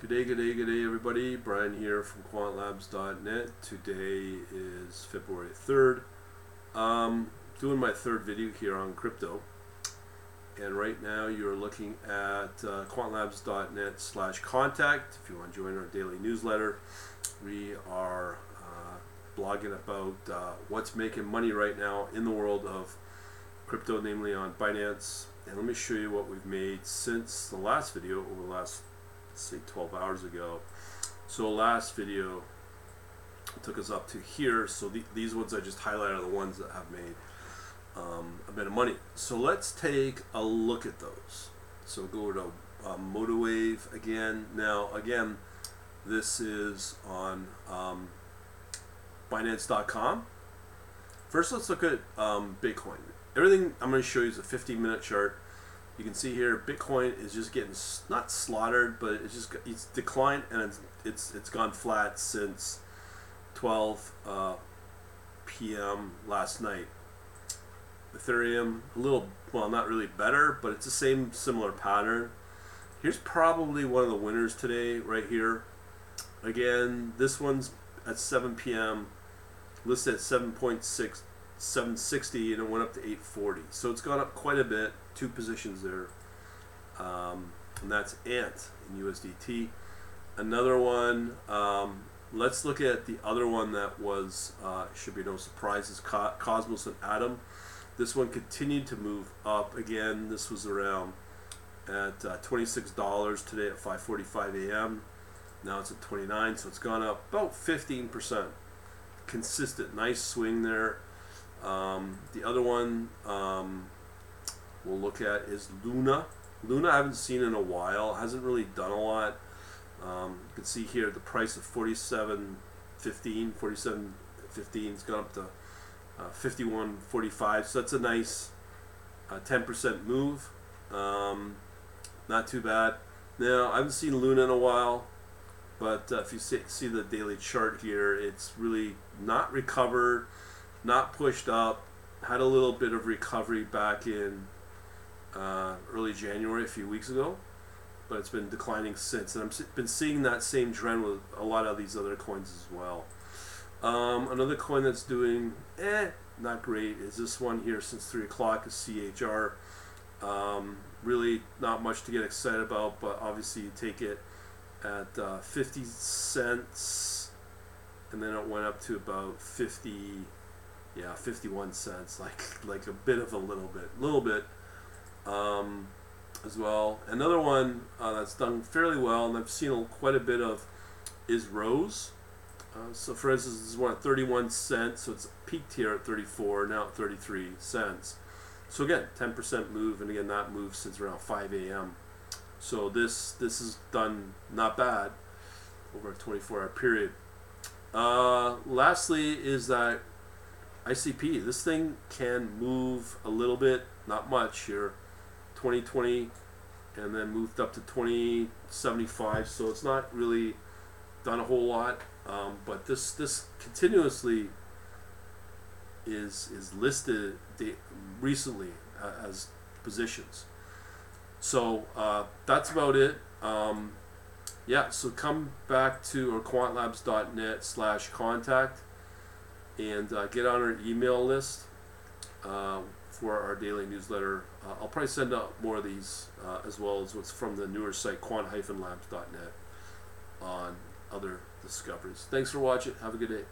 Good day, good day, good day, everybody. Brian here from quantlabs.net. Today is February 3rd. Um, doing my third video here on crypto. And right now you're looking at uh, quantlabs.net slash contact. If you want to join our daily newsletter, we are uh, blogging about uh, what's making money right now in the world of crypto, namely on Binance. And let me show you what we've made since the last video over the last say 12 hours ago. So last video took us up to here. So the, these ones I just highlighted are the ones that have made um, a bit of money. So let's take a look at those. So go to uh, MotiveWave again. Now again, this is on um, Binance.com. First, let's look at um, Bitcoin. Everything I'm going to show you is a 15 minute chart you can see here Bitcoin is just getting not slaughtered, but it's just it's declined and it's it's, it's gone flat since 12 uh, p.m. last night. Ethereum a little well, not really better, but it's the same similar pattern. Here's probably one of the winners today, right here. Again, this one's at 7 p.m. listed at 7.6 760 and it went up to 840 so it's gone up quite a bit two positions there. Um, and that's ant in USDT another one um, let's look at the other one that was uh, should be no surprises Co Cosmos and Atom. This one continued to move up again. This was around at uh, $26 today at 5:45 a.m. now it's at 29 so it's gone up about 15% consistent nice swing there um, the other one um, we'll look at is Luna. Luna I haven't seen in a while. Hasn't really done a lot. Um, you can see here the price of 47.15, 47.15 has gone up to uh, 51.45. So that's a nice 10% uh, move. Um, not too bad. Now I haven't seen Luna in a while, but uh, if you see, see the daily chart here, it's really not recovered not pushed up, had a little bit of recovery back in uh, early January, a few weeks ago, but it's been declining since. And I've been seeing that same trend with a lot of these other coins as well. Um, another coin that's doing eh, not great is this one here since 3 o'clock is CHR. Um, really not much to get excited about, but obviously you take it at uh, 50 cents and then it went up to about 50 yeah, 51 cents, like like a bit of a little bit, little bit um, as well. Another one uh, that's done fairly well, and I've seen quite a bit of, is Rose. Uh, so for instance, this is one at 31 cents, so it's peaked here at 34, now at 33 cents. So again, 10% move, and again that move since around 5 a.m. So this this is done not bad over a 24-hour period. Uh, lastly, is that ICP. This thing can move a little bit, not much here. 2020 and then moved up to 2075 so it's not really done a whole lot um, but this this continuously is is listed recently uh, as positions so uh, that's about it um, yeah so come back to our quantlabs.net slash contact and uh, get on our email list uh, for our daily newsletter. Uh, I'll probably send out more of these uh, as well as what's from the newer site quant-labs.net on other discoveries. Thanks for watching. Have a good day.